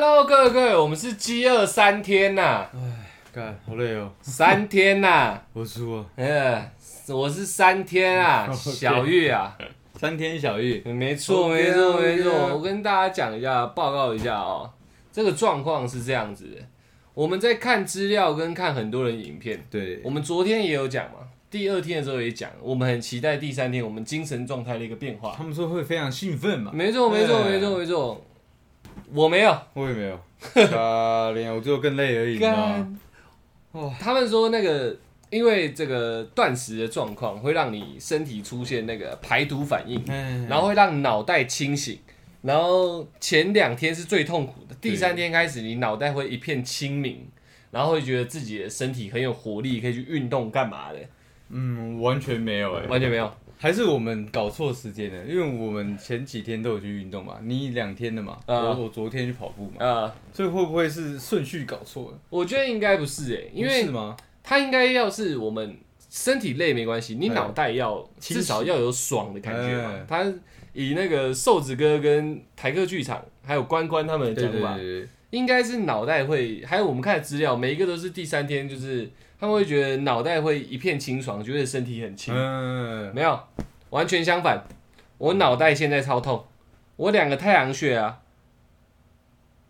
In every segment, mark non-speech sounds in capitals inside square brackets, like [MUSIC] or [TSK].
Hello，各位各位，我们是饥饿三天呐、干，好累哦，三天呐、我输了。呃，我是三天啊，[LAUGHS] 小玉啊，三天小玉，没错 OK 啊没错 OK 啊。没错，我跟大家讲一下，报告一下哦，这个状况是这样子。的，我们在看资料跟看很多人影片，对。我们昨天也有讲嘛，第二天的时候也讲，我们很期待第三天我们精神状态的一个变化。他们说会非常兴奋嘛，没错没错对没错没错，我没有。我也没有，啊，连我只有更累而已，你知道吗？哇。他们说那个，因为这个断食的状况会让你身体出现那个排毒反应，哎然后会让脑袋清醒，然后前两天是最痛苦的，第三天开始你脑袋会一片清明，然后会觉得自己的身体很有活力，可以去运动干嘛的，嗯，完全没有哎，完全没有。还是我们搞错时间了，因为我们前几天都有去运动嘛，你两天的嘛，啊我我昨天去跑步嘛，呃，所以会不会是顺序搞错了？我觉得应该不是诶、因为不是吗？它应该要是我们身体累没关系，你哎脑袋要清至少要有爽的感觉嘛哎。它以那个瘦子哥跟台客剧场还有关关他们的讲法，应该是脑袋会，还有我们看的资料，每一个都是第三天，就是他们会觉得脑袋会一片清爽，觉得身体很轻。嗯，没有，完全相反，我脑袋现在超痛，我两个太阳穴啊，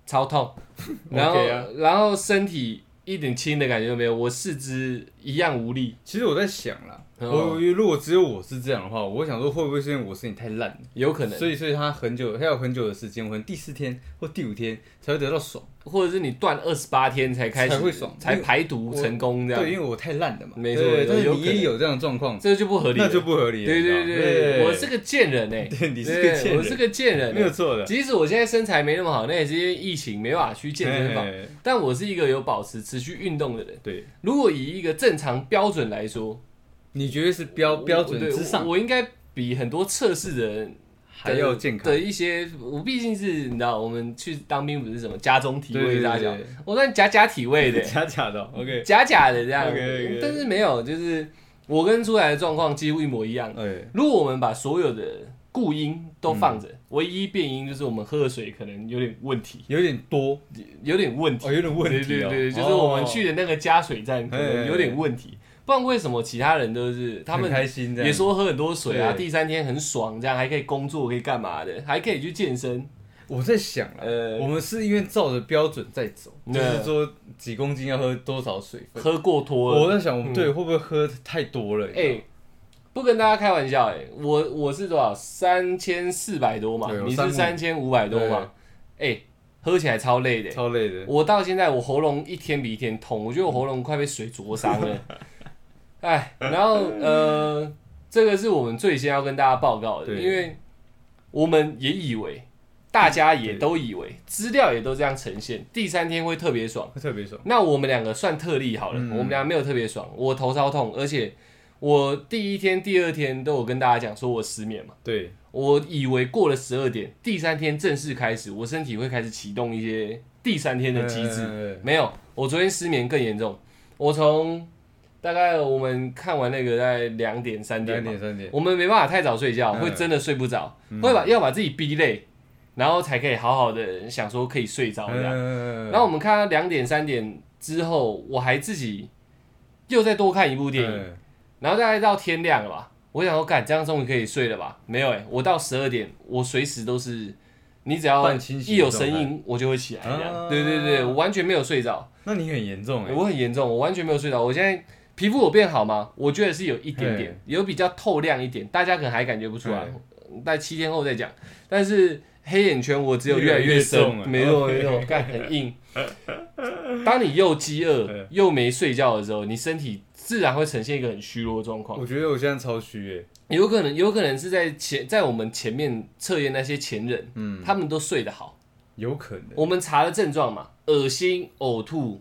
超痛，[LAUGHS] 然后然后身体一点轻的感觉都没有，我四肢一样无力。其实我在想啦，哦我我如果只有我是这样的话，我想说会不会是因为我身体太烂了？有可能，所以，所以他很久，他有很久的时间，我可能第四天或第五天才会得到爽。或者是你断二十八天才开始才会爽才排毒成功这样对，因，为我太烂了嘛。没错对但是你也有这样的状况，这个就不合理了，那就不合理了。对对对我是个贱人哎、[LAUGHS] 对，你是个贱人，我是个贱人、没有欸。错的。即使我现在身材没那么好，那也是因为疫情没办法去健身房，但我是一个有保持持续运动的人。对，如果以一个正常标准来说，你觉得是标标准对之上我，我应该比很多测试的人还要健康的？一些，我毕竟是你知道，我们去当兵不是什么家中体对对位大小对，我算假假体位的，[LAUGHS] 假假的哦，OK。假假的这样但是没有，就是我跟出来的状况几乎一模一样。哎，如果我们把所有的固音都放着，嗯唯一变音就是我们喝的水可能有点问题，有点多有点问题。哦，有点问题哦。对对对，就是我们去的那个加水站可能哎有点问题。不然为什么其他人都是他他们开心的，也说喝很多水啊，第三天很爽，这样还可以工作，可以干嘛的，还可以去健身。我在想啊，呃。我们是因为照着标准在走，就是说几公斤要喝多少水分。喝过多了，我在想，我们队会不会喝太多了？哎、不跟大家开玩笑、哎，我我是多少？三千四百多嘛你是三三千五百多嘛，哎、喝起来超累的、超累的。我到现在我喉咙一天比一天痛，我觉得我喉咙快被水灼伤了。[LAUGHS] 哎，然后呃，这个是我们最先要跟大家报告的，因为我们也以为，大家也都以为，资料也都这样呈现，第三天会特别爽。会特别爽。那我们两个算特例好了，嗯我们俩没有特别爽，我头超痛，而且我第一天、第二天都有跟大家讲说我失眠嘛。对，我以为过了十二点，第三天正式开始，我身体会开始启动一些第三天的机制。制。没有，我昨天失眠更严重。我从大概我们看完那个在两点三点嘛，两点三点，我们没办法太早睡觉，嗯。会真的睡不着，会把要把自己逼累，然后才可以好好的想说可以睡着这样。嗯。然后我们看到两点三点之后，我还自己又再多看一部电影，嗯。然后大概到天亮了吧，我想说，干这样终于可以睡了吧？没有哎、我到十二点，我随时都是，你只要一有声音，我就会起来这样。啊。对对对，我完全没有睡着，那你很严重哎。我很严重，我完全没有睡着。我现在皮肤有变好吗？我觉得是有一点点，有比较透亮一点，大家可能还感觉不出来嘿，在七天后再讲。但是黑眼圈我只有越来越深重，了没错没错，干很硬。当你又饥饿又没睡觉的时候，你身体自然会呈现一个很虚弱的状况。我觉得我现在超虚哎。有可能，有可能是在前在我们前面测验那些前人，嗯，他们都睡得好。有可能。我们查了症状嘛，恶心、呕吐、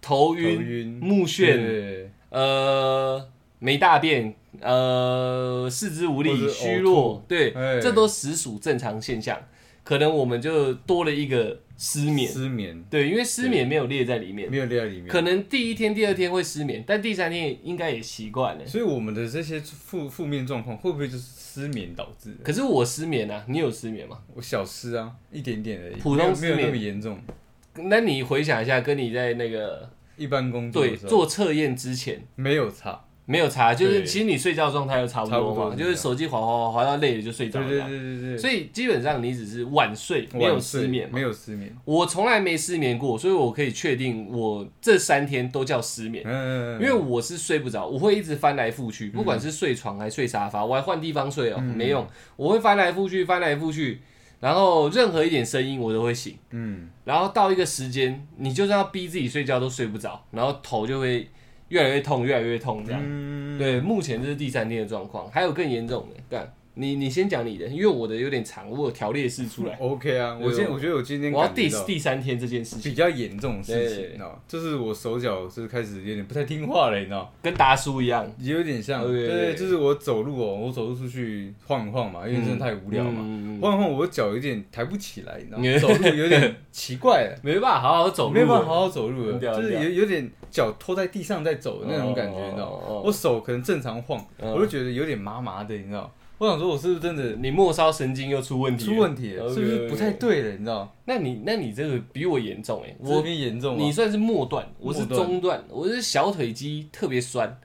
头头晕、晕目眩，对呃，没大便，呃，四肢无力、虚弱，对，哎这都实属正常现象。可能我们就多了一个失眠。失眠对，因为失眠没有列在里面，没有列在里面，可能第一天、第二天会失眠，但第三天应该也习惯了。所以我们的这些负负面状况会不会就是失眠导致的？可是我失眠啊，你有失眠吗？我小失啊，一点点而已，普通失眠没有那么严重。那你回想一下，跟你在那个一般工作对做测验之前。没有差，没有差，就是其实你睡觉状态又差不多嘛，多。就是手机滑滑滑滑到累了就睡着对对了这样。对对对，所以基本上你只是晚睡，没有失眠嘛。没。有失眠，我从来没失眠过，所以我可以确定我这三天都叫失眠。嗯，因为我是睡不着，我会一直翻来覆去，不管是睡床还是睡沙发，我还换地方睡哦、嗯。没用，我会翻来覆去，翻来覆去，然后任何一点声音我都会醒，嗯，然后到一个时间，你就算要逼自己睡觉都睡不着，然后头就会越来越痛，越来越痛这样。嗯，对，目前这是第三天的状况，还有更严重的，干，你你先讲你的，因为我的有点长，我有条列式出来，OK 啊，我今对我觉得我今天我要 diss 第三天这件事情，比较严重的事情，对对你知道？就是我手脚是开始有点不太听话了，你知道？跟达叔一样，也有点像，对就是我走路哦，我走路出去晃一晃嘛，因为真的太无聊嘛，嗯晃一晃我脚有点抬不起来，你知道吗？[LAUGHS] 走路有点奇怪了。[LAUGHS] 没办法好好走路，没办法好好走路了，就是有有点脚拖在地上在走的那种感觉，你知道吗？哦哦哦我手可能正常晃，嗯我就觉得有点麻麻的，你知道？我想说，我是不是真的你末梢神经又出问题了，出问题了是不是不太对了？你知道？那你那你这个比我严重哎，欸我比严重吗？你算是末段，我是中段，我是小腿肌特别酸，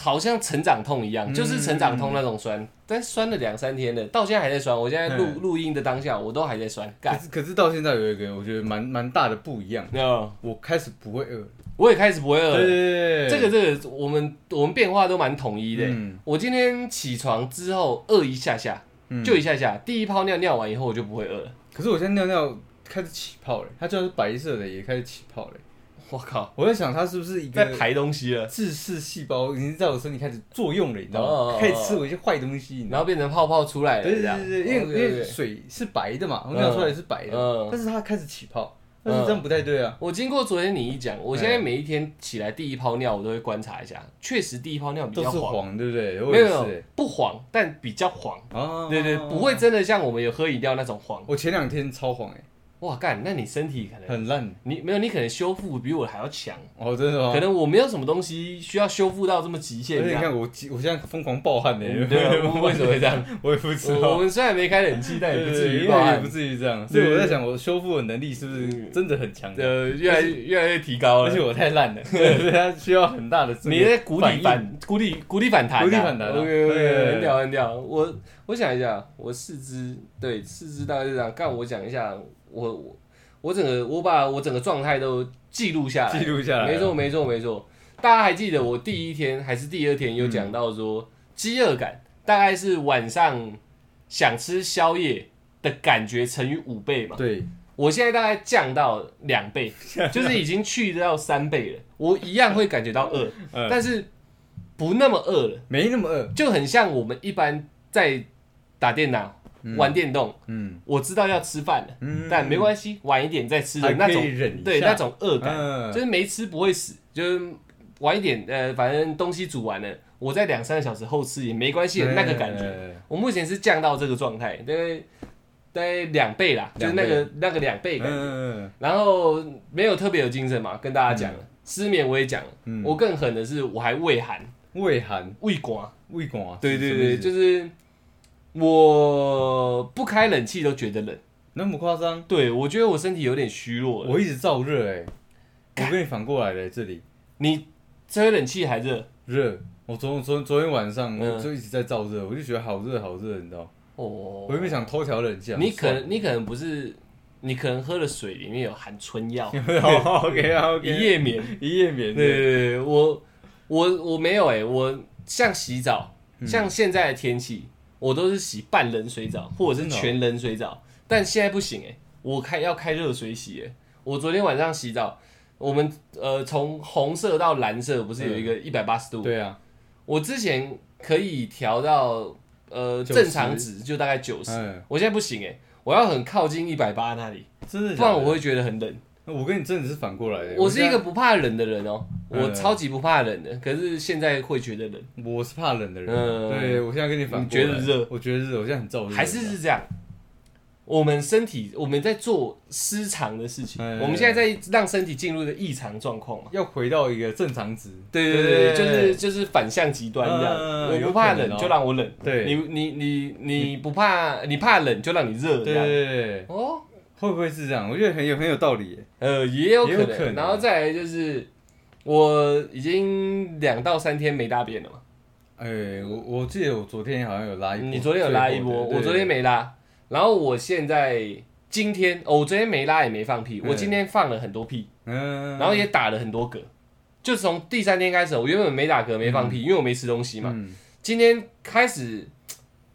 好像成长痛一样，嗯就是成长痛那种酸，但酸了两三天了，到现在还在酸。我现在录嗯录音的当下，我都还在酸，可。是可是到现在有一个我觉得蛮蛮大的不一样，那我开始不会饿。我也开始不会饿了。对对对，这个这个，我们我们变化都蛮统一的。嗯我今天起床之后饿一下下，嗯就一下下，第一泡尿尿完以后我就不会饿了。可是我现在尿尿开始起泡了，它就算是白色的也开始起泡了。我靠，我在想它是不是一个在排东西了，自噬细胞已经在我身体开始作用了，你知道吗？哦哦哦开始吃我一些坏东西，然后变成泡泡出来了，对对对对，因为因为水是白的嘛，我尿出来是白的嗯，但是它开始起泡，但是这样不太对啊。我经过昨天你一讲，我现在每一天起来第一泡尿，我都会观察一下，确实第一泡尿比较黄，黄，对不对？没有没有不黄，但比较黄。啊，对对，不会真的像我们有喝饮料那种黄。我前两天超黄哎，哇干，那你身体可能很烂你没有，你可能修复比我还要强，哦，真的吗？可能我没有什么东西需要修复到这么极限而且你。看我我现在疯狂暴汗呢，对啊，[LAUGHS] 为什么会这样？我也不知道我。们虽然没开冷气，但也不至于暴汗也不，至于这样，所以我在想，我修复的能力是不是嗯真的很强？呃，越来越越来越提高了而且。我太烂了，对，它需要很大的这个你在谷底应反谷底谷底反弹啊，谷底反弹啊 OK 对 OK，很屌很屌。我我想一下，我四肢对四肢大概是这样。干，我讲一下，我我我整个我把我整个状态都记录下来，记录下来，没错，没错没错。大家还记得我第一天还是第二天有讲到说饥饿感，大概是晚上想吃宵夜的感觉乘以五倍嘛。对，我现在大概降到两倍，[LAUGHS] 就是已经去到三倍了。我一样会感觉到饿，[LAUGHS] 嗯但是不那么饿了，没那么饿，就很像我们一般在打电脑、玩电动。嗯。我知道要吃饭了，嗯。但没关系，晚一点再吃的那种，忍对那种饿感，嗯。就是没吃不会死，就是晚一点，呃，反正东西煮完了，我在两三个小时后吃也没关系的那个感觉。我目前是降到这个状态，大概大概两倍啦，就是那个那个两倍感觉。嗯然后没有特别有精神嘛，跟大家讲了，失眠我也讲我更狠的是我还胃寒、胃寒、胃寒，胃管啊，对对对，就是我不开冷气都觉得冷，那么夸张，对我觉得我身体有点虚弱了。我一直燥热哎，我跟你反过来了，这里。你吹冷气还热？热，我昨昨昨天晚上嗯。我就一直在燥热，我就觉得好热好热，你知道，哦。我，原本想偷调冷气啊，你可能你可能不是，你可能喝的水里面有含春药，[LAUGHS] OK [LAUGHS] OK，一夜眠。一夜眠，对对对，我我我没有哎、我像洗澡，嗯。像现在的天气，我都是洗半冷水澡或者是全冷水澡，但现在不行哎、我开要开热水洗哎、我昨天晚上洗澡，我们呃从红色到蓝色不是有一个一百八十度？对啊，我之前可以调到呃90正常值就大概九十、嗯，我现在不行哎、我要很靠近一百八那里，真的的，不然我会觉得很冷。我跟你真的是反过来的，我是一个不怕冷的人哦、嗯我超级不怕冷的，可是现在会觉得冷，我是怕冷的人，嗯对我现在跟你反你过觉得热，我觉得热，我现在很燥热，还是是这样。我们身体我们在做失常的事情，哎我们现在在让身体进入一个异常状况嘛。要回到一个正常值。对对对，对就是就是反向极端这样。嗯我不怕冷有可能哦就让我冷，对你你你你不怕你怕冷就让你热这对样。对对，哦，会不会是这样？我觉得很有很有道理耶。呃，也有可能。也有可能然后再来就是，我已经两到三天没大便了嘛。哎，我我记得我昨天好像有拉一波，你昨天有拉一波，我昨天。没拉。然后我现在今天，哦，我昨天没拉也没放屁，嗯我今天放了很多屁，嗯，然后也打了很多嗝。就从第三天开始，我原本没打嗝没放屁，因为我没吃东西嘛。嗯今天开始，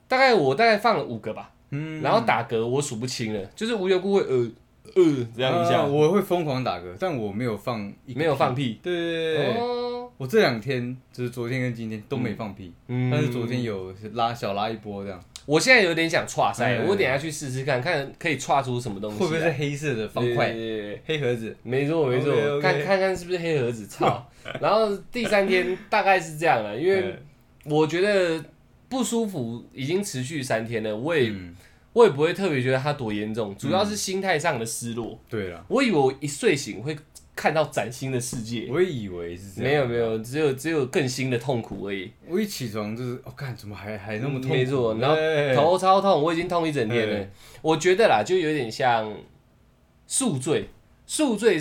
大概我大概放了五个吧，嗯然后打嗝我数不清了，就是无缘故会呃呃这样一下。啊，我会疯狂打嗝，但我没有放一个没有放屁。对对对对，哦，我这两天就是昨天跟今天都没放屁，嗯。但是昨天有拉小拉一波这样，我现在有点想岔塞，嗯我等一下去试试看看可以岔出什么东西来。会不会是黑色的方块？对对对对。黑盒子？没错没错。OK，OK。看看看是不是黑盒子，操！然后第三天大概是这样了，因为嗯我觉得不舒服已经持续三天了，我也、嗯，我也不会特别觉得它多严重，主要是心态上的失落。对了，我以为我一睡醒会看到崭新的世界，我也以为是这样，没有没，有，只有只有更新的痛苦而已。我一起床就是，我看怎么还还那么痛苦，没错，然后对。头超痛，我已经痛一整天了。嗯。我觉得啦，就有点像宿醉，宿醉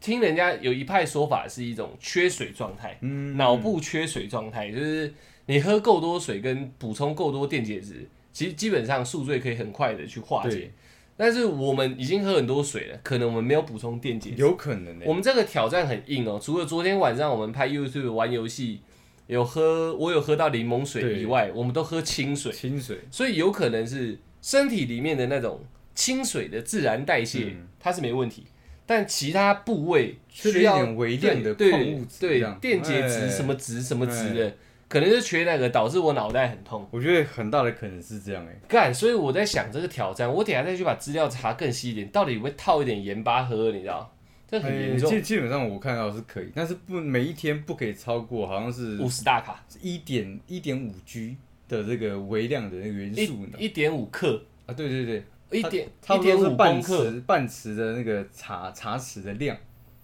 听人家有一派说法是一种缺水状态，嗯脑部缺水状态，就是你喝够多水跟补充够多电解质，其实基本上宿醉可以很快的去化解。但是我们已经喝很多水了，可能我们没有补充电解质。有可能的，我们这个挑战很硬哦，除了昨天晚上我们拍 YouTube 玩游戏有喝，我有喝到柠檬水以外，我们都喝清水，清水，所以有可能是身体里面的那种清水的自然代谢，嗯。它是没问题，但其他部位需要一点微量的矿物质对电解质哎。什么质什么质的，可能是缺那个，导致我脑袋很痛。我觉得很大的可能是这样哎，干，所以我在想这个挑战，我等下再去把资料查更细一点，到底有没有套一点盐巴喝，你知道？这很严重，哎基基本上我看到是可以，但是不每一天不可以超过好像是五十大卡，一点一点五 G 的这个微量的那个元素呢。一一点五克，啊，对对对，一点差一点五不多是半公克，匙半匙的那个茶茶匙的量，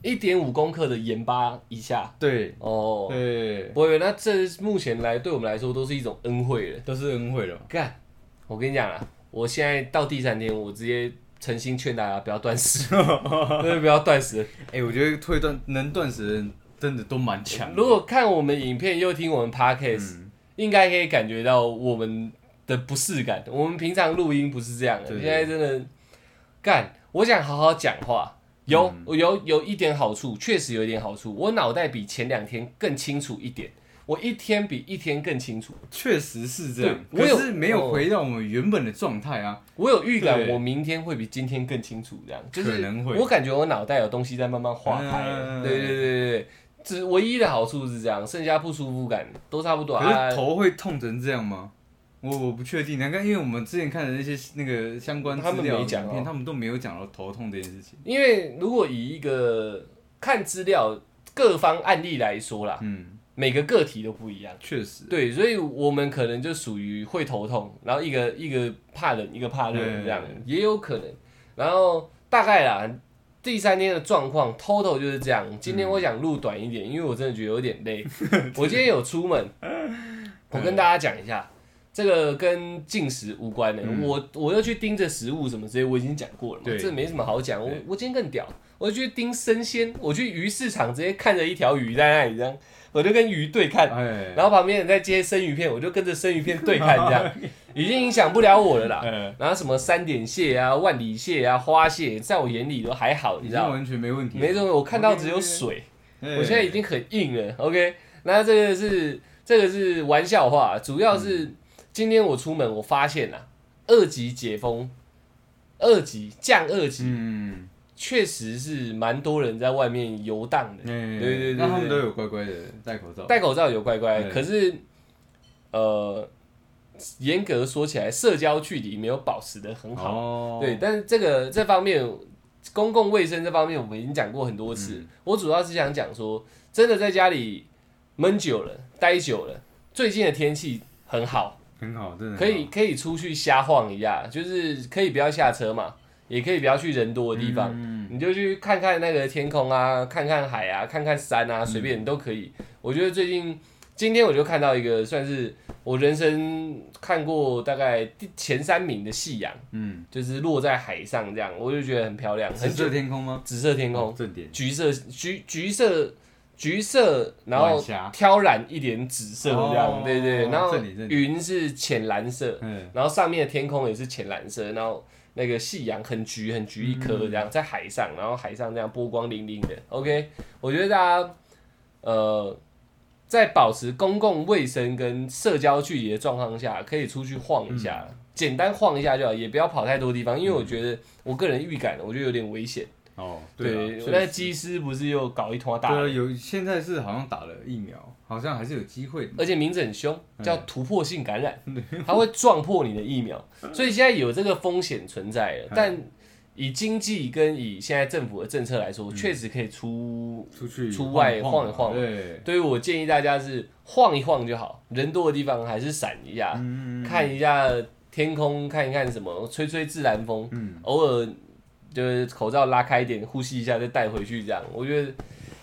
一点五公克的盐巴以下。对哦，对，不会，那这目前来对我们来说都是一种恩惠了。都是恩惠了。干，我跟你讲啊，我现在到第三天，我直接诚心劝大家不要断食，[LAUGHS] 真的不要断食。哎，我觉得退断能断食的人真的都蛮强的。如果看我们影片又听我们 podcast，、嗯应该可以感觉到我们的不适感。我们平常录音不是这样的，对现在真的干，我想好好讲话。有嗯有有一点好处，确实有一点好处。我脑袋比前两天更清楚一点，我一天比一天更清楚。确实是这样，我是没有回到我们原本的状态啊。我有预感，我明天会比今天更清楚，这样就是可能会我感觉我脑袋有东西在慢慢化开了。嗯对对对对对，只唯一的好处是这样，剩下不舒服感都差不多可啊是。头会痛成这样吗？我我不确定，难怪，因为我们之前看的那些那个相关资料影片，他们都没有讲到头痛这件事情。因为如果以一个看资料各方案例来说啦，嗯，每个个体都不一样。确实，对，所以我们可能就属于会头痛，然后一个一个怕冷，一个怕热这样，也有可能。然后大概啦，第三天的状况，total 就是这样。今天我想录短一点，因为我真的觉得有点累。[LAUGHS] 我今天有出门，[LAUGHS] 我跟大家讲一下，这个跟进食无关的。嗯我我又去盯着食物什么之类，我已经讲过了嘛，对这没什么好讲。我我今天更屌，我去盯生鲜，我去鱼市场直接看着一条鱼在那里这样，[LAUGHS] 我就跟鱼对看。哎，然后旁边人在接生鱼片，我就跟着生鱼片对看，这样 [LAUGHS] 已经影响不了我了啦。哎，然后什么三点蟹啊、万里蟹啊、花蟹，在我眼里都还好，你知道吗？完全没问题了。没什么，我看到只有水，哎我现在已经很硬了。OK，那这个是这个是玩笑话，主要是今天我出门，我发现啊，二级解封，二级降二级，嗯，确实是蛮多人在外面游荡的。对对对对那他们都有乖乖的戴口罩。戴口罩有乖乖，可是呃，严格说起来，社交距离没有保持的很好。哦，对，但是这个这方面，公共卫生这方面，我们已经讲过很多次。嗯我主要是想讲说，真的在家里闷久了、待久了，最近的天气很好，很好，真的可以可以出去瞎晃一下，就是可以不要下车嘛，也可以不要去人多的地方，嗯你就去看看那个天空啊，看看海啊，看看山啊，随便都可以。我觉得最近今天我就看到一个算是我人生看过大概第前三名的夕阳，嗯，就是落在海上这样，我就觉得很漂亮，紫很色天空吗？紫色天空。哦，正点，橘色橘橘色橘色，然后晚霞。挑染一点紫色这样，哦。对对，然后这里这里。云是浅蓝色，嗯，然后上面的天空也是浅蓝色，然后那个夕阳很橘很橘一颗这样，在海上，然后海上这样波光粼粼的。OK，我觉得大家呃在保持公共卫生跟社交距离的状况下，可以出去晃一下，简单晃一下就好，也不要跑太多地方，因为我觉得我个人预感，我觉得有点危险。哦，对，那机师不是又搞一坨大的，对啊，有现在是好像打了疫苗，好像还是有机会。的。而且名字很凶，嗯。叫突破性感染，[LAUGHS] 它会撞破你的疫苗，所以现在有这个风险存在了。嗯。但以经济跟以现在政府的政策来嗯。说，确实可以出。出去出外晃晃。一晃对，对于我建议大家是晃一晃就好，人多的地方还是闪一下，嗯。看一下天空，看一看什么，吹吹自然风，嗯，偶尔就是口罩拉开一点，呼吸一下再带回去，这样我觉得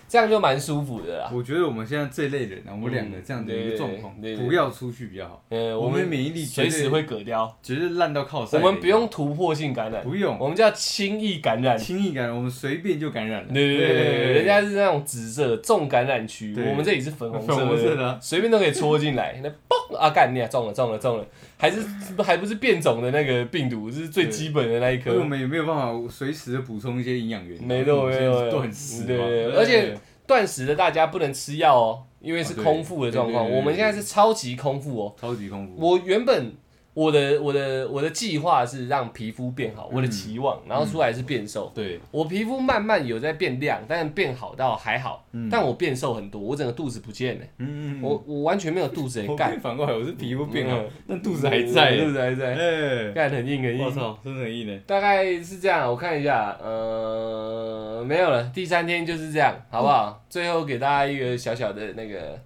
这样就蛮舒服的啦。我觉得我们现在这类人啊，我们两个这样的一个状况，嗯对对对不要出去比较好，呃，我我们们免疫力随时会割掉，绝对烂到靠山我。们不用突破性感染，不用我们叫轻易感染。轻易感染，我们随便就感染了。对对对对，人家是那种紫色重感染区，我们这里是粉红色的 [LAUGHS] 啊随便都可以戳进来。那嘣啊，干你啊，中了中了中了，还是还不是变种的那个病毒，这是最基本的那一颗。我们也没有办法随时的补充一些营养元，没错没错，都很湿嘛。对而且断食的大家不能吃药哦，因为是空腹的状况。我们现在是超级空腹哦。超级空腹。我原本我的我的我的计划是让皮肤变好，我的期望，然后出来是变瘦。对，我皮肤慢慢有在变亮，但变好到还好，但我变瘦很多，我整个肚子不见了，嗯我我完全没有肚子我很干，反过来，我是皮肤变好嗯，但肚子还在。肚子还在，哎，干很硬很硬。我操，真的很硬呢。大概是这样，我看一下，呃，没有了，第三天就是这样，好不好？最后给大家一个小小的那个，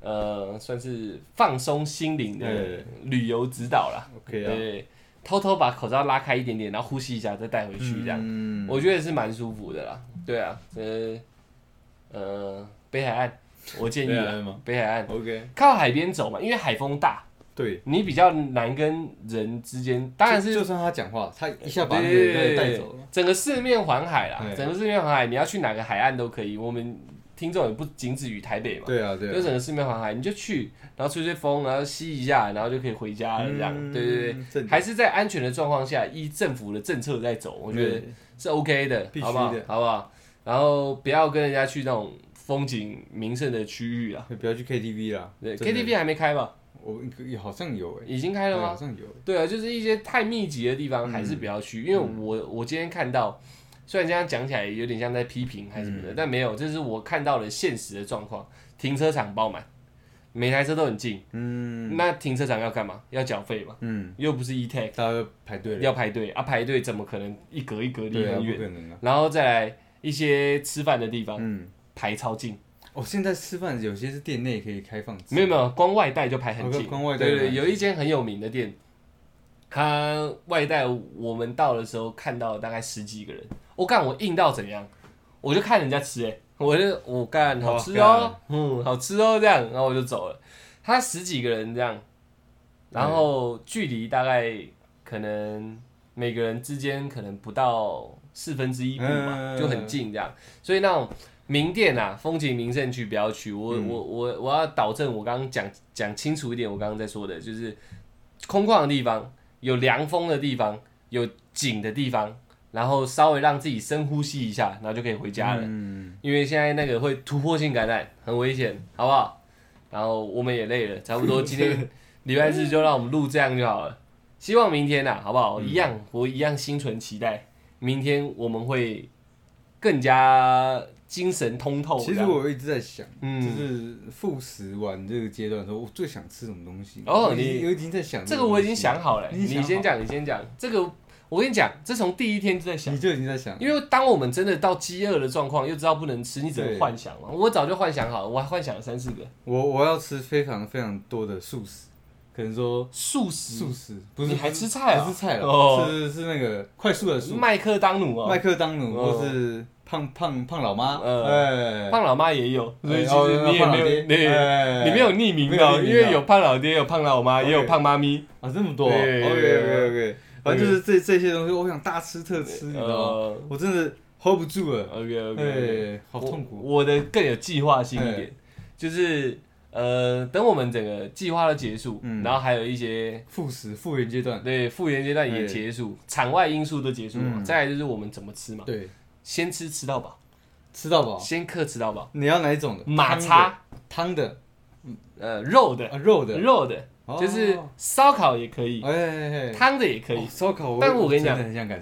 呃，算是放松心灵的旅游指导啦。OK 啊，对，偷偷把口罩拉开一点点，然后呼吸一下，再带回去，这样，嗯。我觉得是蛮舒服的啦。对啊，呃，呃，北海岸，我建议啊北海岸 OK，靠海边走嘛，因为海风大，对，你比较难跟人之间，当然是就就算他讲话，他一下把那个对。人带走了。整个四面环海啦，整个四面环海，你要去哪个海岸都可以。我们听众也不仅止于台北嘛，对啊，对啊，就整个四面环海，你就去，然后吹吹风，然后吸一下，然后就可以回家了。这样，嗯对对对，还是在安全的状况下，依政府的政策在走，我觉得是 OK 的，好不好？好不好？然后不要跟人家去那种风景名胜的区域啊。不要去 KTV 啦。对，KTV 还没开吧？我好像有哎，已经开了吗？好像有。对啊，就是一些太密集的地方还是不要去，因为我我今天看到，虽然这样讲起来有点像在批评还是什么的，但没有，这是我看到了现实的状况。停车场爆满，每台车都很近，嗯那停车场要干嘛？要缴费嘛，嗯，又不是 e tag，大家都排队。要排队啊，排队怎么可能一格一格离很远？然后再来一些吃饭的地方嗯，排超近，哦，现在吃饭有些是店内可以开放吃。没有没有，光外带就排很近，哦光外带对对，有一间很有名的店，它外带我们到的时候看到大概十几个人，我干我硬到怎样，我就看人家吃、欸，我就我干好吃哦，嗯，好吃哦这样，然后我就走了。他十几个人这样，然后距离大概可能每个人之间可能不到四分之一步嘛，嗯就很近这样，所以那种。名店啊，风景名胜区不要去。我、嗯。我我我要导正我刚刚讲讲清楚一点，我刚刚在说的就是空旷的地方，有凉风的地方，有景的地方，然后稍微让自己深呼吸一下，然后就可以回家了。嗯，因为现在那个会突破性感染，很危险，好不好？然后我们也累了，差不多今天 [LAUGHS] 礼拜四就让我们录这样就好了。希望明天呐、好不好？一样，我一样心存期待，明天我们会更加精神通透。其实我一直在想，嗯就是复食完这个阶段的时候，我最想吃什么东西？哦你我已经在想这个我已经想好了，你先讲，你先讲。这个我跟你讲，这从第一天就在想你。就已经在想，因为当我们真的到饥饿的状况，又知道不能吃，你只能幻想嘛。我早就幻想好了，我还幻想了三四个。我我要吃非常非常多的素食，可能说素食，素食，不是你还吃菜啊？不是菜了，哦。是是那个快速的速，麦克当奴啊。麦，克当奴哦。或是胖胖胖老妈，呃哎，胖老妈也有，所以其哦实你也没有，胖老爹。对，哎。你没有匿名到，没有匿名到因为有胖老爹，有胖老妈，也有胖妈咪，啊这么多。对，OK OK OK，反正就是这这些东西，我想大吃特吃，你知道吗？呃。我真的 hold 不住了，，OK OK，哎，好痛苦，我的更有计划性一哎。点，就是呃，等我们整个计划都结束，嗯。然后还有一些复食复原阶段，对复原阶段也结束，场外因素都结束了再来就是我们怎么吃嘛，对，先吃吃到饱，吃到饱，先克吃到饱，你要哪一种的？马汤的。叉，汤的呃，肉的啊肉的，肉的，就是哦烧烤也可以，汤的也可以哦。烧烤，但我跟你讲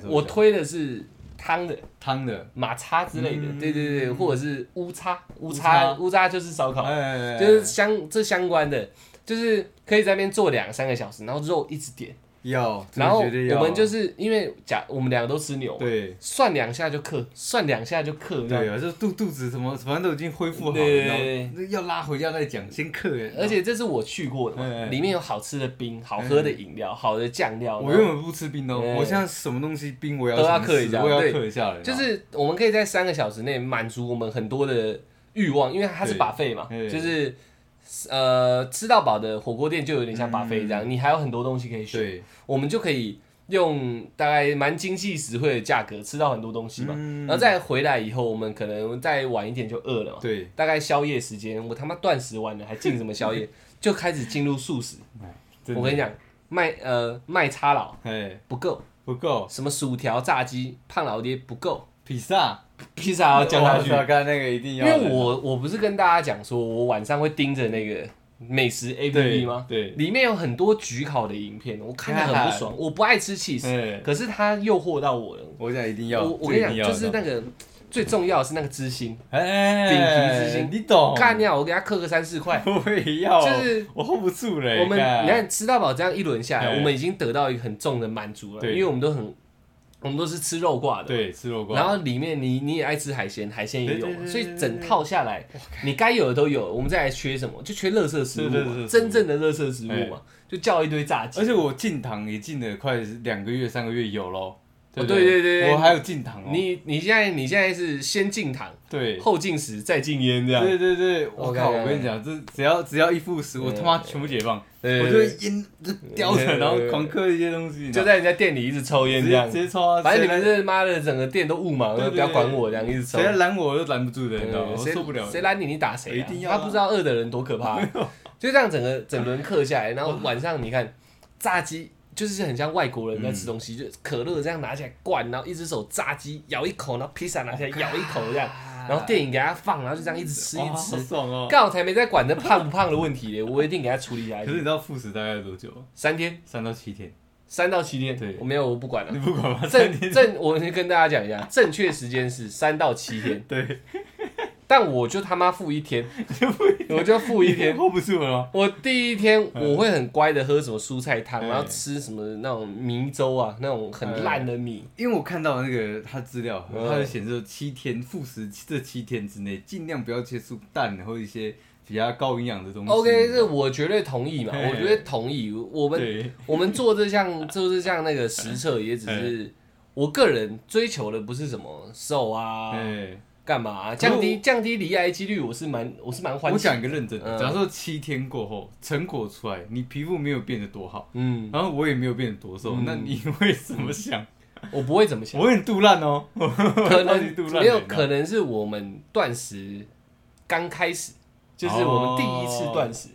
我推的是汤的汤的，马叉之类的，嗯。对对对，或者是乌叉，乌乌叉。叉乌叉就是烧烤，哎，就是相这相关的，就是可以在那边坐两三个小时，然后肉一直点，要，然后我们就是因为假我们两个都吃牛嘛，对。涮两下就克，涮两下就克。对啊，就肚肚子什么，反正都已经恢复好了，对然要拉回家再讲，先克。而且这是我去过的里面有好吃的冰、好喝的饮料、好的酱料，我原本不吃冰的我现在什么东西冰我要都要克一下我要克一下了。就是我们可以在三个小时内满足我们很多的欲望，因为它是对。buffet 嘛，哎。就是呃吃到饱的火锅店就有点像 buffet 这样，你还有很多东西可以选，我们就可以用大概蛮经济实惠的价格吃到很多东西嘛。嗯然后再回来以后，我们可能再晚一点就饿了嘛。对，大概宵夜时间，我他妈断食完了，还进什么宵夜？[LAUGHS] 就开始进入素食。我跟你，讲，麦呃麦差佬哎，不够，不够，什么薯条、炸鸡、胖老爹不够，披萨披萨要降下去。刚才那个一定因要因，为我我不是跟大家讲说，我晚上会盯着那个美食 A P P 吗？对，里面有很多焗烤的影片，我看着很不爽。我不爱吃 cheese，哎，可是它诱惑到我了。我想一定要，我我跟你讲，就是那个最重要的是那个芝心，哎，饼皮之心你懂？干掉我给他刻个三四块。我也要，就是我 hold 不住了。我们你看吃到饱这样一轮下来，哎我们已经得到一个很重的满足了，因为我们都很，我们都是吃肉挂的。对吃肉挂，然后里面你你也爱吃海鲜，海鲜也有所以整套下来，你该有的都有。我们再来缺什么？就缺垃圾食物真正的垃圾食物嘛，就叫一堆炸鸡而。且我进堂也进了快两个月、三个月有咯。哦对对对对我还有进堂哦。你你现在你现在是先进糖，对后进食，再进烟这样。对对对，我靠！我跟你讲，这只要只要一副食，我他妈全部解放，对我就会烟就叼着，对然后狂嗑一些东西，就在人家店里一直抽烟这样接。直接抽啊！反正你们谁来这妈的整个店都雾盲，对对不要管我这样一直抽谁。来拦我我都拦不住的，你知道吗？我谁受不了。谁拦你，你打谁啊？一定要啊他不知道饿的人多可怕，就这样整个整轮嗑下来，然后晚上你看炸鸡。就是很像外国人在吃东西，就可乐这样拿起来灌，然后一只手炸鸡咬一口，然后披萨拿起来咬一口这样，然后电影给他放，然后就这样一直吃一直吃。好爽哦！刚好才没在管这胖不胖的问题嘞，我一定给他处理下去。可是你知道复食大概多久？三天，三到七天，三到七天，对我没有，我不管了你。不管吗？正正，我先跟大家讲一下，正确时间是三到七天，对，但我就他妈负一天，我就负一天。hold 不住了吗？我第一天我会很乖的喝什么蔬菜汤，嗯然后吃什么那种米粥啊，那种很烂的米。因为我看到那个他资料，他就显示七天复食这七天之内，尽量不要接触蛋或一些比较高营养的东西。OK，这我绝对同意嘛，我绝对同意。我们我们做这项就是像那个实测，也只是我个人追求的不是什么瘦啊，哎，干嘛啊？降低降低离癌几率，我是蛮我是蛮欢喜。我喜。讲一个认真的，嗯。假如说七天过后成果出来，你皮肤没有变得多好，嗯，然后我也没有变得多瘦，嗯。那你会怎么想？我不会怎么想。我很杜烂哦，可能没有，可能是我们断食刚开始，就是我们第一次断食，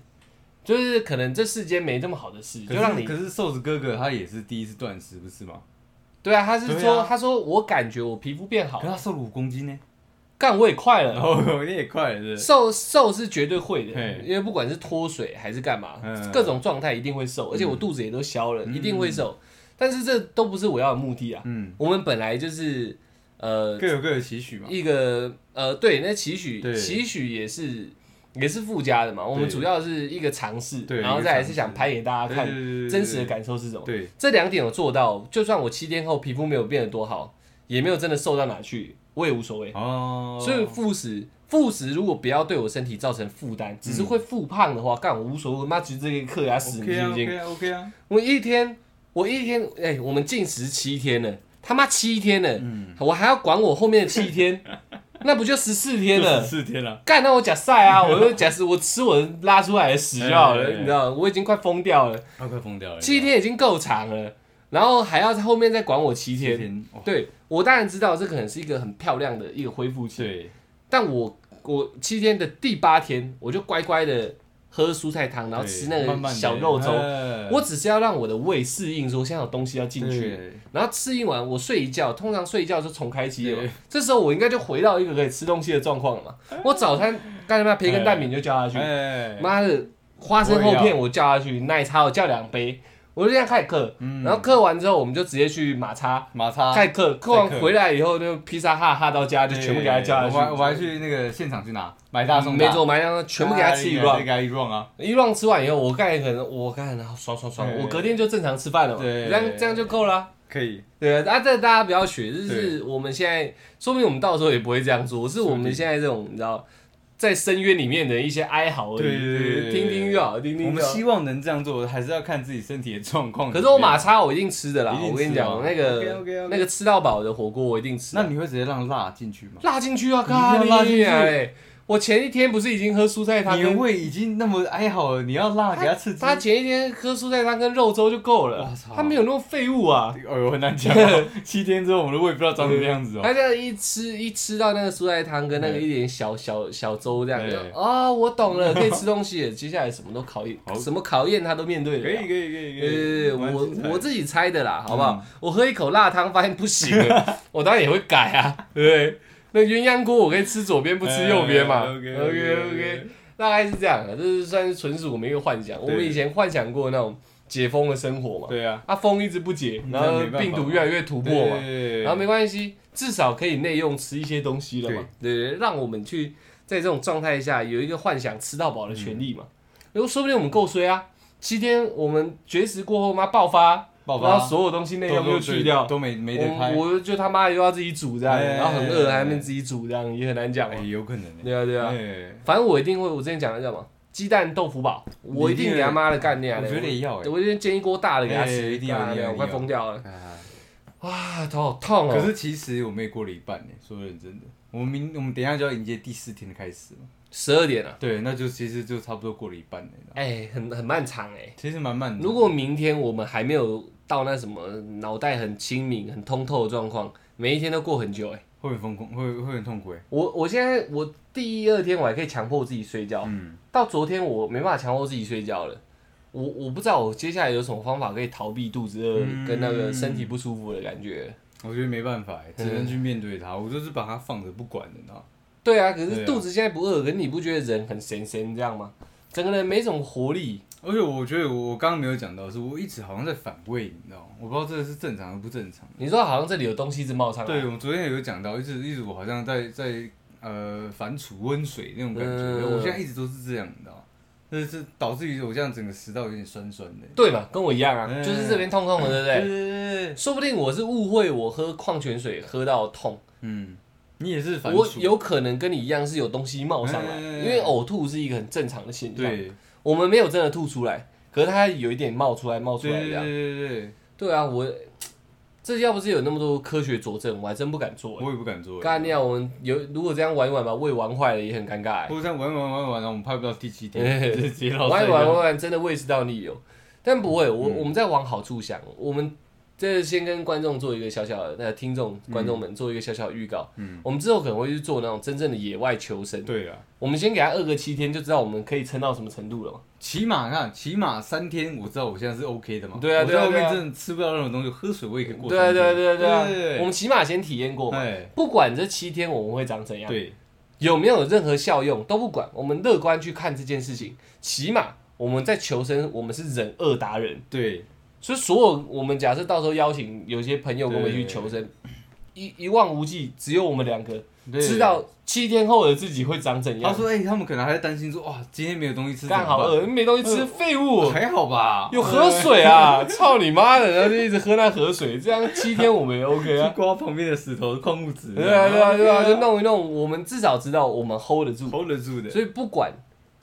就是可能这世间没这么好的事，可就让你可是瘦子哥哥他也是第一次断食，不是吗？对啊，他是说，啊。他说我感觉我皮肤变好。可是，他瘦了五公斤呢，干我也快了。[LAUGHS] 哦，你也快了，是是？瘦瘦是绝对会的，因为不管是脱水还是干嘛嗯，各种状态一定会瘦，而且我肚子也都消了，嗯一定会瘦。但是这都不是我要的目的啊，嗯，我们本来就是呃各有各的期许嘛。一个呃，对，那期许期许也是也是附加的嘛。我们主要是一个尝试，然后再来是想拍给大家看真实的感受是什么。对，这两点我做到，就算我七天后皮肤没有变得多好，也没有真的瘦到哪去，我也无所谓。哦，所以副食，副食如果不要对我身体造成负担，只是会复胖的话，干我无所谓，我妈举这个克牙死你 OK 啊信不信？，OK 啊，OK 啊，我一天，我一天，哎、我们禁食七天了，他妈七天了，嗯，我还要管我后面的七天，[LAUGHS] 那不就十四天了？十四天了，干，那我假晒啊，我就假使我吃我拉出来的屎就好了，[LAUGHS] 你知道吗，我已经快疯掉了，他快疯掉了，七天已经够长了，然后还要在后面再管我七七天。对我当然知道这可能是一个很漂亮的一个恢复期，对，但我我七天的第八天，我就乖乖的喝蔬菜汤，然后吃那个小肉粥。哎。我只是要让我的胃适应，说现在有东西要进去，然后适应完我睡一觉，通常睡一觉就重开机了。这时候我应该就回到一个可以吃东西的状况了嘛。我早餐干什么培根蛋饼就叫下去，哎，妈的花生厚片我叫下去，奶茶我叫两杯，我就这样开始嗑。嗯。然后嗑完之后，我们就直接去马叉马叉。开始嗑，嗑完回来以后，那个披萨哈哈到家就全部给他叫下去。我还我还去那个现场去拿买大送大，没错，买两全部给他吃一再 round，给他一 round 啊，一 round 吃完以后，我刚才可能我刚才然后爽爽爽，我隔天就正常吃饭了嘛，对。这样这样就够了啊。可以，对啊，啊，这大家不要学，就是我们现在，说明我们到时候也不会这样做，是我们现在这种你知道，在深渊里面的一些哀嚎而已，对对对对听听就好，听听我们。希望能这样做，还是要看自己身体的状况。可是我马，叉我一定吃的啦我跟你讲，那个那个吃到饱的火锅我一定吃。那你会直接让辣进去吗？辣进去啊，一定辣进去喱！我前一天不是已经喝蔬菜汤跟你的胃已经那么哀嚎了，你要辣给它刺激，他前一天喝蔬菜汤跟肉粥就够了他没有那么废物啊。哎呦很难讲哦。[LAUGHS] 七天之后，我们的胃不知道长什么样子哦。他这样一吃一吃到那个蔬菜汤跟那个一点小小小粥这样，子，啊哦，我懂了，可以吃东西了。接下来什么都考验，[LAUGHS] 什么考验他都面对了。可以可以可以可呃，以，蛮我我自己猜的啦，好不好？嗯我喝一口辣汤，发现不行了，[LAUGHS] 我当然也会改啊，对不对？那鸳鸯锅我可以吃左边不吃右边嘛。哎 OK OK OK，大概是这样的，这是算是纯属我们一个幻想。我们以前幻想过那种解封的生活嘛，对啊，啊，封一直不解，嗯然后病毒越来越突破嘛，对。然后没关系，至少可以内用吃一些东西了嘛，对。让我们去在这种状态下有一个幻想吃到饱的权利嘛。然后说不定我们够衰啊，七天我们绝食过后嘛爆发，爆然后发所有东西内容都又去掉，都没没得拍我，我就他妈又要自己煮这样，哎然后很饿还没自己煮这样，也很难讲嘛哎，。有可能。对啊对啊，哎反正我一定会，我之前讲的叫什么？鸡蛋豆腐堡，我一定给他妈的干掉我的。觉得也要哎我一定煎一锅大的给他哎吃，一定要我快疯掉了。啊哇，头好痛哦！可是其实我们也过了一半呢，说认真的，我们明我们等一下就要迎接第四天的开始嘛。十二点了，对，那就其实就差不多过了一半了。哎，很很漫长哎。其实蛮慢的。如果明天我们还没有到那什么脑袋很清明、很通透的状况，每一天都过很久哎。会很疯狂，会会很痛苦哎。我我现在我第一二天我还可以强迫自己睡觉，嗯，到昨天我没办法强迫自己睡觉了。我我不知道我接下来有什么方法可以逃避肚子饿嗯跟那个身体不舒服的感觉。我觉得没办法哎，只嗯能去面对它。我就是把它放着不管的，你知道吗？对啊，可是肚子现在不饿，可是你不觉得人很神神这样吗？整个人没什么活力。而且我觉得我我刚刚没有讲到，是我一直好像在反胃，你知道吗？我不知道这个是正常还是不正常。你说好像这里有东西一直冒上来，对，我昨天有讲到，一直一直我好像在在呃反刍温水那种感觉，嗯我现在一直都是这样，你知道吗？这是导致于我这样整个食道有点酸酸的。对嘛，跟我一样啊，嗯就是这边痛痛的，对不对？对对，说不定我是误会我喝矿泉水喝到痛，嗯，你也是我有可能跟你一样是有东西冒上来，嗯因为呕吐是一个很正常的现象。对我们没有真的吐出来，可是它有一点冒出来，冒出对对对来这样。对对，对啊，我 [TSK] 这要不是有那么多科学佐证，我还真不敢做。我也不敢做。干掉我们有如果这样玩一玩吧胃玩坏了也很尴尬欸。或者这样玩玩玩玩，然后我们拍不到第七嘿天，直接玩一玩玩玩，真的胃食道逆流。但不会，我、嗯我们在往好处想，我们这先跟观众做一个小小的，那听众观众们做一个小小的预告。嗯我们之后可能会去做那种真正的野外求生。对啊，我们先给他饿个七天，就知道我们可以撑到什么程度了嘛。起码看，起码三天，我知道我现在是 OK 的嘛。对啊对啊对啊面真的吃不到任何东西，喝水我也可以过对啊。对啊对啊对啊，对我们起码先体验过嘛。哎，不管这七天我们会长怎样，对，有没有任何效用都不管，我们乐观去看这件事情。起码我们在求生，我们是忍饿达人。对，所以所有我们假设到时候邀请有些朋友跟我们去求生，一一望无际，只有我们两个对知道七天后的自己会长怎样。他说：“哎、他们可能还在担心说，哇，今天没有东西吃，怎么刚好饿，没东西吃，废物，还好吧？有河水啊！[LAUGHS] 操你妈的，然后就一直喝那河水，这样七天我们也 OK 去啊。刮旁边的石头矿物质，对啊，对啊，对啊，就弄一弄，我们至少知道我们 hold 得住，hold 得住的，所以不管，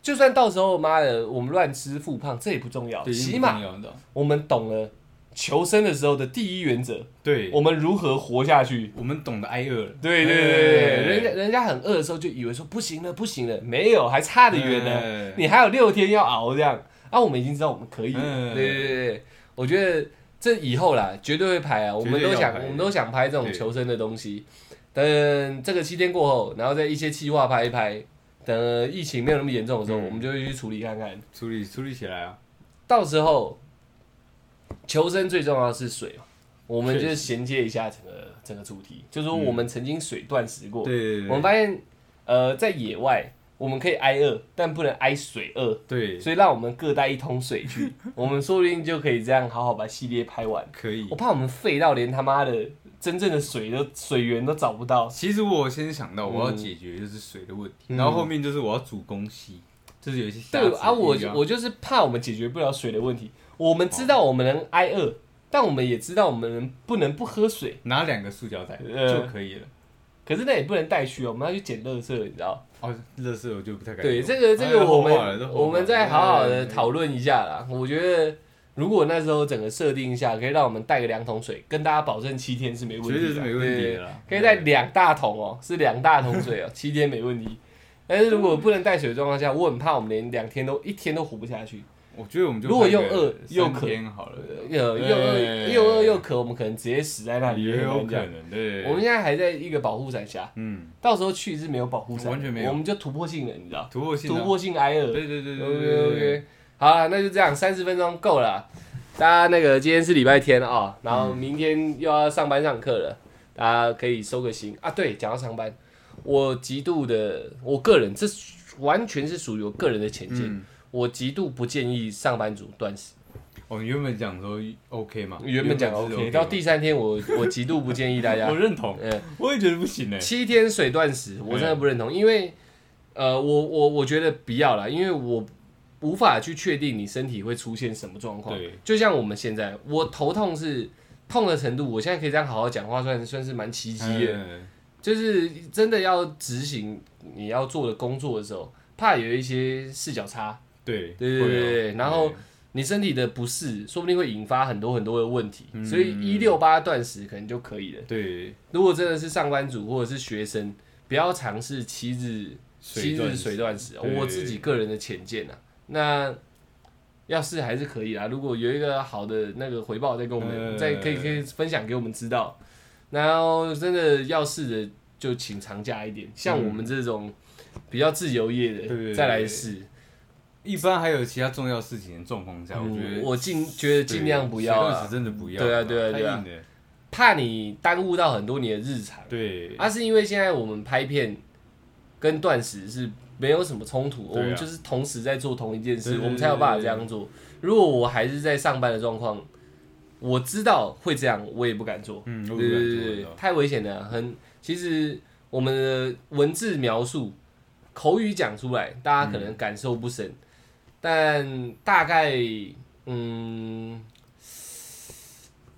就算到时候妈的我们乱吃复胖，这也不重要，对，起码我们懂了求生的时候的第一原则，对，我们如何活下去。我们懂得挨饿了，对对对人家人家很饿的时候就以为说不行了不行了，没有，还差得远呢。哎你还有六天要熬这样，啊，我们已经知道我们可以。对对对对，我觉得这以后啦，绝对会拍啊，我们都想绝对要拍。我们都想拍这种对。求生的东西。等这个七天过后，然后再一些计划拍一拍，等疫情没有那么严重的时候，嗯我们就会去处理看看。处理处理起来啊，到时候求生最重要的是水嘛，我们就确实衔接一下整个整个主题，就是说我们曾经水断食过，对对对，我们发现呃在野外我们可以挨饿，但不能挨水饿。对所以让我们各带一桶水去，[LAUGHS] 我们说不定就可以这样好好把系列拍完。可以我。怕我们废到连他妈的真正的水的水源都找不到。其实我先想到我要嗯解决就是水的问题，嗯然后后面就是我要煮东西，就是有一些对啊，我我就是怕我们解决不了水的问题。我们知道我们能挨饿，但我们也知道我们能不能不喝水。拿两个塑胶袋呃就可以了。可是那也不能带去哦，我们要去捡垃圾，你知道？哦，乐色我就不太敢对，这个这哎个我们我们再好好的讨论一下啦。我觉得如果那时候整个设定一下，可以让我们带个两桶水，跟大家保证七天是没问题的，绝对是没问题的。可以带两大桶哦，是两大桶水哦，七天没问题。但是如果不能带水的状况下，我很怕我们连两天都一天都活不下去。我觉得我们就如果又饿又渴好了，又又饿又饿又渴，我们可能直接死在那里，也有可。能对。我们现在还在一个保护伞下，嗯，到时候去是没有保护伞，完全没有我们就突破性的，你知道，突破性突破性挨饿。对对对对对对好了，那就这样，三十分钟够了。大家那个今天是礼拜天啊、然后明天又要上班上课了，大家可以收个心啊。对，讲到上班，我极度的，我个人这完全是属于我个人的浅见，嗯，我极度不建议上班族断食。哦，你原本讲说 OK 嘛？原本讲是 OK，到第三天我我极度不建议大家 [LAUGHS] 我，认同，嗯，我也觉得不行哎。七天水断食，我真的不认同，因为呃，我我我觉得不要啦，因为我无法去确定你身体会出现什么状况。对，就像我们现在，我头痛是痛的程度，我现在可以这样好好讲话，算算是蛮奇迹的。嗯就是真的要执行你要做的工作的时候，怕有一些视角差，对对对对对然后你身体的不适，说不定会引发很多很多的问题。嗯所以一六八断食可能就可以了。对如果真的是上班族或者是学生，不要尝试七日七日水断食我自己个人的浅见啊。那要试还是可以啦，如果有一个好的那个回报，再跟我们、呃再可以可以分享给我们知道。然后真的要试的就请长假一点，像我们这种比较自由业的，对对对再来试。一般还有其他重要事情的状况下，我觉得嗯我尽觉得尽量不要真的不要。对啊对啊对啊怕你耽误到很多你的日常。对，啊，是因为现在我们拍片跟断食是没有什么冲突，啊我们就是同时在做同一件事，我们才有办法这样做。如果我还是在上班的状况，我知道会这样，我也不敢做。嗯，对，太危险了。很，其实我们的文字描述、口语讲出来，大家可能感受不深，但大概，嗯，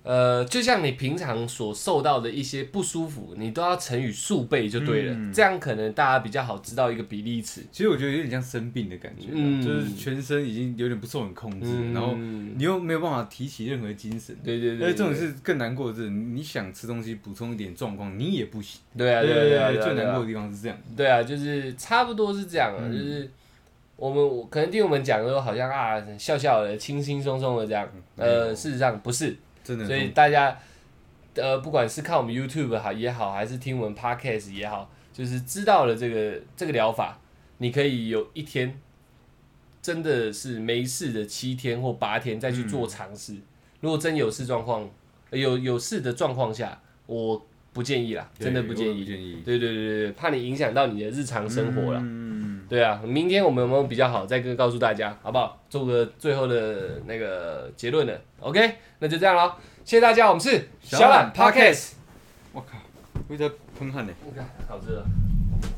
呃，就像你平常所受到的一些不舒服，你都要乘以数倍就对了，嗯。这样可能大家比较好知道一个比例尺。其实我觉得有点像生病的感觉啊，嗯。就是全身已经有点不受你控制，嗯，然后你又没有办法提起任何精神。对对对，而且这种对。是更难过的是，你想吃东西补充一点状况，你也不行。对啊对啊对啊，对啊最难过的地方是这样。对啊，就是差不多是这样啊，嗯就是我们我可能听我们讲的时候，好像啊笑笑的、轻轻松松的这样，呃，事实上不是，真的。所以大家呃，不管是看我们 YouTube 好也好，还是听我们 Podcast 也好，就是知道了这个这个疗法，你可以有一天真的是没事的七天或八天再去做尝试。如果真有事状况，呃有有事的状况下，我不建议啦，真的不建议。建议。对对对对对，怕你影响到你的日常生活了。嗯，对啊，明天我们有没有比较好，再跟告诉大家，好不好？做个最后的那个结论了。OK，那就这样喽，谢谢大家，我们是小懒 Podcast。我靠。我在喷汗呢。你看好热。